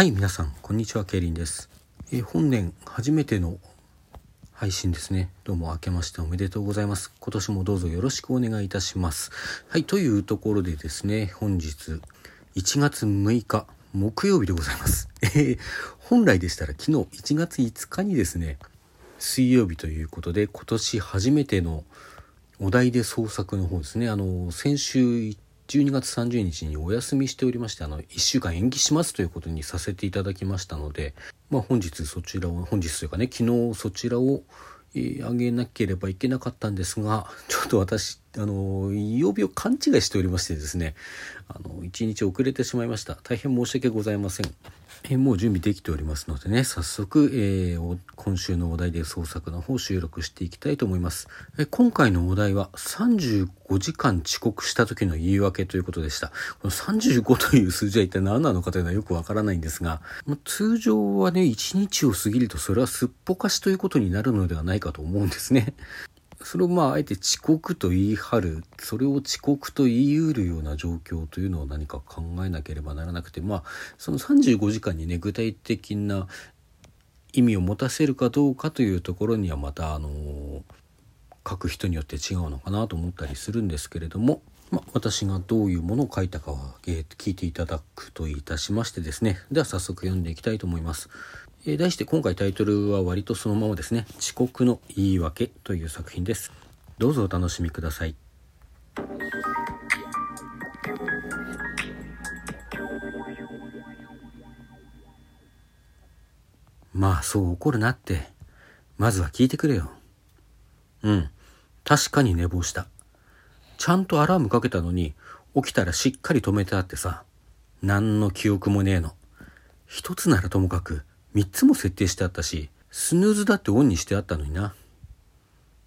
はい、皆さん、こんにちは、ケイリンです。え本年初めての配信ですね。どうも明けましておめでとうございます。今年もどうぞよろしくお願いいたします。はい、というところでですね、本日1月6日木曜日でございます。え本来でしたら昨日1月5日にですね、水曜日ということで今年初めてのお題で創作の方ですね。あの、先週12月30日にお休みしておりまして、あの、1週間延期しますということにさせていただきましたので、まあ本日そちらを、本日というかね、昨日そちらを、えーあげなければいけなかったんですが、ちょっと私、あの、曜日を勘違いしておりましてですね、あの、1日遅れてしまいました。大変申し訳ございません。えもう準備できておりますのでね、早速、えー今週のお題で創作の方を収録していきたいと思います。え今回のお題は35時間遅刻した時の言い訳ということでした。この35という数字は一体何なのかというのはよくわからないんですが、ま通常はね、1日を過ぎるとそれはすっぽかしということになるのではないかと思うんですね。それをまああえて遅刻と言い張るそれを遅刻と言い得るような状況というのを何か考えなければならなくてまあその35時間にね具体的な意味を持たせるかどうかというところにはまたあの書く人によって違うのかなと思ったりするんですけれども、まあ、私がどういうものを書いたかは、えー聞いていただくといたしましてですねでは早速読んでいきたいと思います。えー題して今回タイトルは割とそのままですね「遅刻の言い訳」という作品です。どうぞお楽しみください。まあそう怒るなって。まずは聞いてくれよ。うん。確かに寝坊した。ちゃんとアラームかけたのに起きたらしっかり止めてあってさ。何の記憶もねえの。一つならともかく三つも設定してあったしスヌーズだってオンにしてあったのにな。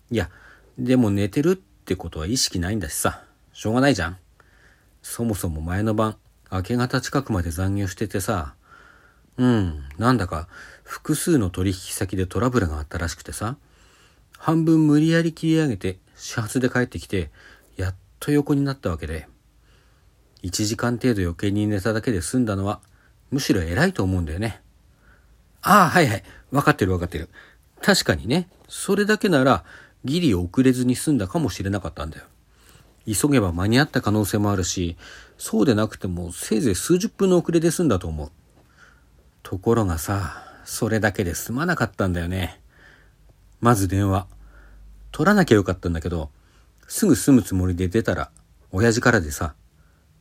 いやでも寝てるってことは意識ないんだしさ。しょうがないじゃん。そもそも前の晩明け方近くまで残業しててさ。うんなんだか複数の取引先でトラブルがあったらしくてさ。半分無理やり切り上げて始発で帰ってきてやっと横になったわけで。1時間程度余計に寝ただけで済んだのはむしろ偉いと思うんだよね。ああはいはい。分かってる分かってる。確かにね。それだけならギリ遅れずに済んだかもしれなかったんだよ。急げば間に合った可能性もあるしそうでなくてもせいぜい数十分の遅れで済んだと思う。ところがさそれだけで済まなかったんだよね。まず電話。取らなきゃよかったんだけどすぐ済むつもりで出たら親父からでさ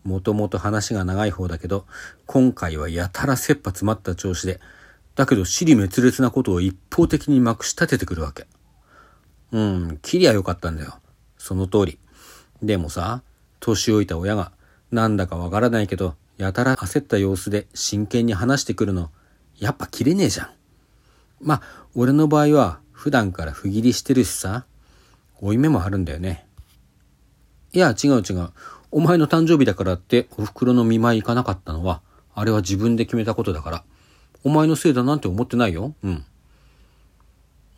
もともと話が長い方だけど今回はやたら切羽詰まった調子でだけど尻滅裂なことを一方的にまくし立ててくるわけ。うん切りゃよかったんだよ。その通り。でもさ年老いた親がなんだかわからないけどやたら焦った様子で真剣に話してくるのやっぱ切れねえじゃん。まあ俺の場合は普段から不義理してるしさ負い目もあるんだよね。いや違う違う。お前の誕生日だからってお袋の見舞い行かなかったのはあれは自分で決めたことだから。お前のせいだなんて思ってないよ。うん。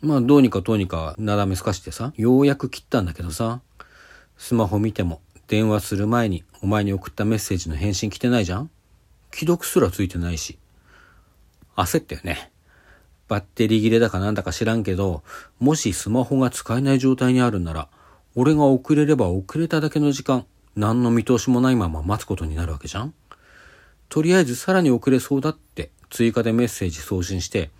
まあどうにかどうにかなだめすかしてさようやく切ったんだけどさスマホ見ても電話する前にお前に送ったメッセージの返信来てないじゃん。既読すらついてないし。焦ったよね。バッテリー切れだかなんだか知らんけどもしスマホが使えない状態にあるなら俺が遅れれば遅れただけの時間何の見通しもないまま待つことになるわけじゃん。とりあえずさらに遅れそうだって追加でメッセージ送信して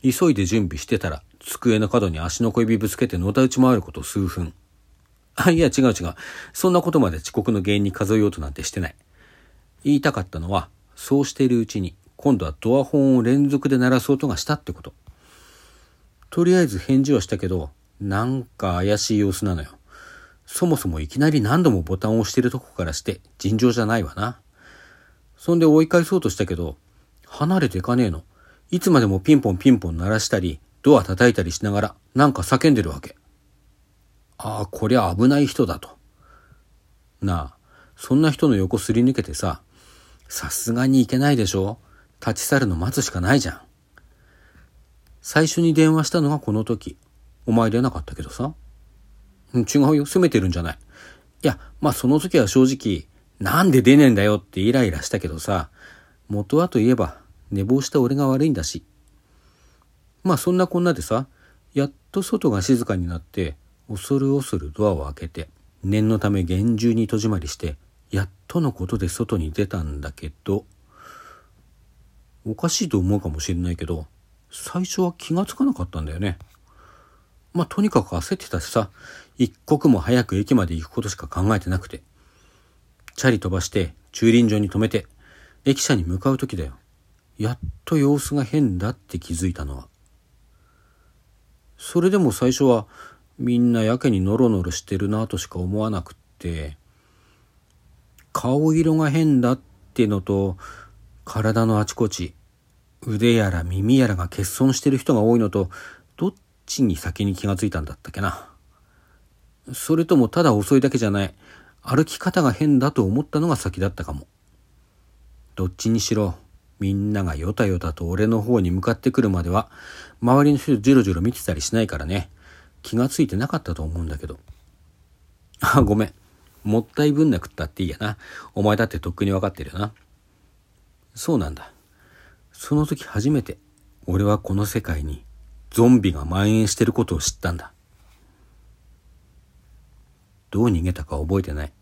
急いで準備してたら机の角に足の小指ぶつけてのたうち回ること数分。あいや違う違う。そんなことまで遅刻の原因に数えようとなんてしてない。言いたかったのはそうしているうちに今度はドアホンを連続で鳴らす音がしたってこと。とりあえず返事はしたけどなんか怪しい様子なのよ。そもそもいきなり何度もボタンを押してるとこからして尋常じゃないわな。そんで追い返そうとしたけど離れていかねえの。いつまでもピンポンピンポン鳴らしたりドア叩いたりしながらなんか叫んでるわけ。ああこりゃ危ない人だと。なあそんな人の横すり抜けてささすがにいけないでしょ。立ち去るの待つしかないじゃん。最初に電話したのがこの時。お前出なかったけどさ。違うよ。責めてるんじゃない。いやまあその時は正直なんで出ねえんだよってイライラしたけどさ元はといえば寝坊した俺が悪いんだし。まあそんなこんなでさ、やっと外が静かになって、恐る恐るドアを開けて、念のため厳重に戸締まりして、やっとのことで外に出たんだけど、おかしいと思うかもしれないけど、最初は気がつかなかったんだよね。まあ、とにかく焦ってたしさ、一刻も早く駅まで行くことしか考えてなくて。チャリ飛ばして駐輪場に止めて、駅舎に向かう時だよ。やっと様子が変だって気づいたのは。それでも最初はみんなやけにノロノロしてるなとしか思わなくって、顔色が変だってのと、体のあちこち、腕やら耳やらが欠損してる人が多いのと、どっちに先に気がついたんだったっけな。それともただ遅いだけじゃない、歩き方が変だと思ったのが先だったかも。どっちにしろ、みんながよたよたと俺の方に向かってくるまでは、周りの人じろじろ見てたりしないからね、気がついてなかったと思うんだけど。あ、ごめん。もったいぶんなくったっていいやな。お前だってとっくにわかってるよな。そうなんだ。その時初めて俺はこの世界にゾンビが蔓延してることを知ったんだ。どう逃げたか覚えてない。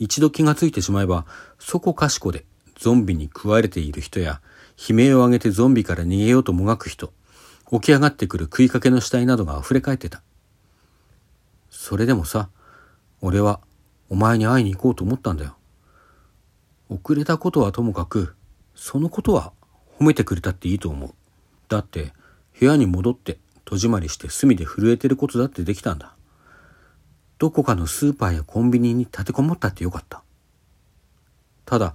一度気がついてしまえば、そこかしこでゾンビに食われている人や、悲鳴を上げてゾンビから逃げようともがく人、起き上がってくる食いかけの死体などが溢れ返ってた。それでもさ、俺はお前に会いに行こうと思ったんだよ。遅れたことはともかく、そのことは褒めてくれたっていいと思う。だって、部屋に戻って戸締まりして隅で震えてることだってできたんだ。どこかのスーパーやコンビニに立てこもったってよかった。ただ、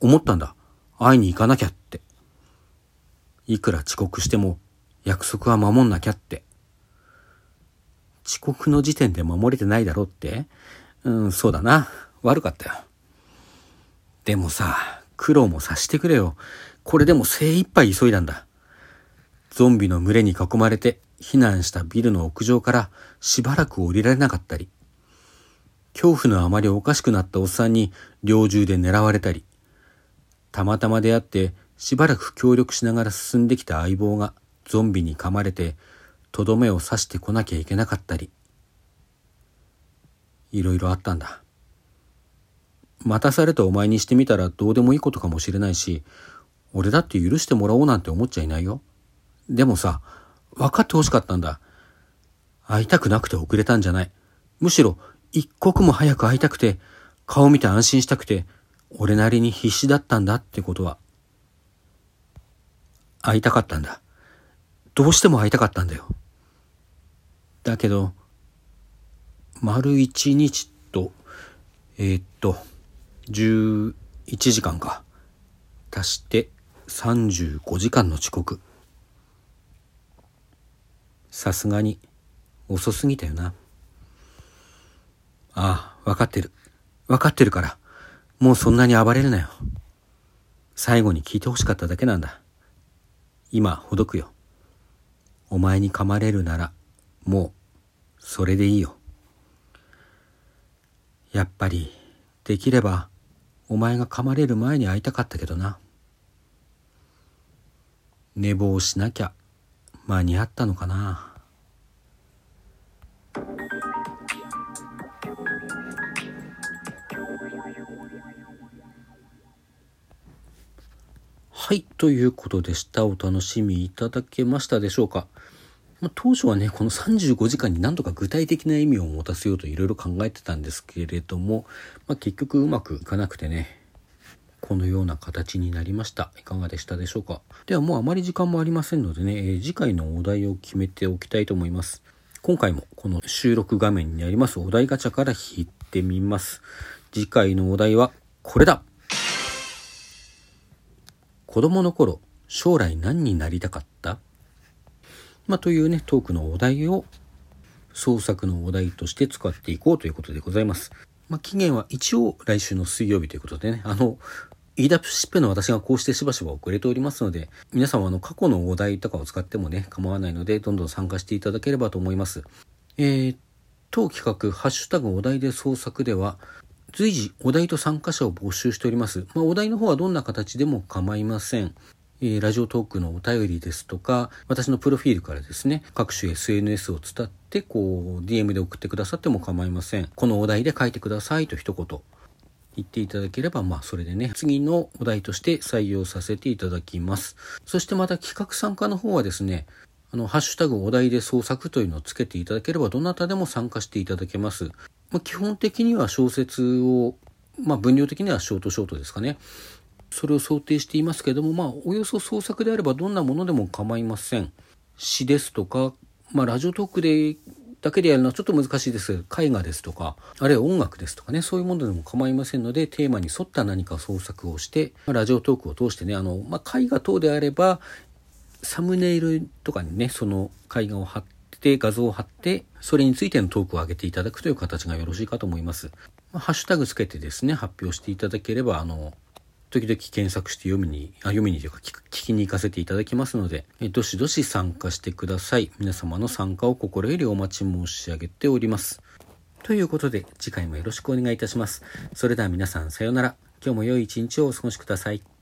思ったんだ。会いに行かなきゃって。いくら遅刻しても約束は守んなきゃって。遅刻の時点で守れてないだろうってうん、そうだな。悪かったよ。でもさ、苦労もさしてくれよ。これでも精一杯急いだんだ。ゾンビの群れに囲まれて避難したビルの屋上からしばらく降りられなかったり、恐怖のあまりおかしくなったおっさんに猟銃で狙われたり、たまたま出会ってしばらく協力しながら進んできた相棒がゾンビに噛まれてとどめを刺してこなきゃいけなかったり、いろいろあったんだ。待たされたお前にしてみたらどうでもいいことかもしれないし、俺だって許してもらおうなんて思っちゃいないよ。でもさ、分かってほしかったんだ。会いたくなくて遅れたんじゃない。むしろ一刻も早く会いたくて、顔見て安心したくて、俺なりに必死だったんだってことは。会いたかったんだ。どうしても会いたかったんだよ。だけど、丸一日と、えー、っと、11時間か。足して35時間の遅刻さすがに遅すぎたよなああ分かってる分かってるからもうそんなに暴れるなよ。最後に聞いてほしかっただけなんだ。今ほどくよ。お前に噛まれるならもうそれでいいよ。やっぱりできればお前が噛まれる前に会いたかったけどな。寝坊しなきゃ間に合ったのかな。はいということでしたお楽しみいただけましたでしょうか、まあ、当初はねこの35時間に何とか具体的な意味を持たせようといろいろ考えてたんですけれども、まあ、結局うまくいかなくてねこのような形になりました。いかがでしたでしょうかではもうあまり時間もありませんのでね、えー、次回のお題を決めておきたいと思います。今回もこの収録画面にありますお題ガチャから引いてみます。次回のお題はこれだ子供の頃、将来何になりたかった？まあ、というね、トークのお題を創作のお題として使っていこうということでございます。まあ、期限は一応来週の水曜日ということでね、あの、言い出しっぺの私がこうしてしばしば遅れておりますので、皆様の過去のお題とかを使ってもね、構わないので、どんどん参加していただければと思います。えー、当企画、ハッシュタグお題で創作では、随時お題と参加者を募集しております。まあ、お題の方はどんな形でも構いません。えー、ラジオトークのお便りですとか、私のプロフィールからですね、各種 SNS を伝って、こう、DM で送ってくださっても構いません。このお題で書いてくださいと一言言っていただければ、まあ、それでね、次のお題として採用させていただきます。そしてまた企画参加の方はですね、あの、ハッシュタグお題で創作というのをつけていただければ、どなたでも参加していただけます。まあ、基本的には小説を、まあ、分量的にはショートショートですかね。それを想定していますけども、まあ、およそ創作であればどんなものでも構いません。詩ですとか、まあ、ラジオトークでだけでやるのはちょっと難しいです。絵画ですとか、あるいは音楽ですとかね、そういうものでも構いませんので、テーマに沿った何か創作をしてま、ラジオトークを通してね、あの、まあ、絵画等であれば、サムネイルとかにね、その絵画を貼って、画像を貼って、それについてのトークを上げていただくという形がよろしいかと思います。ま、ハッシュタグつけてですね、発表していただければ、あの、時々検索して読みに、あ読みにというか聞きに行かせていただきますので、えどしどし参加してください。皆様の参加を心よりお待ち申し上げております。ということで、次回もよろしくお願いいたします。それでは皆さんさようなら。今日も良い一日をお過ごしください。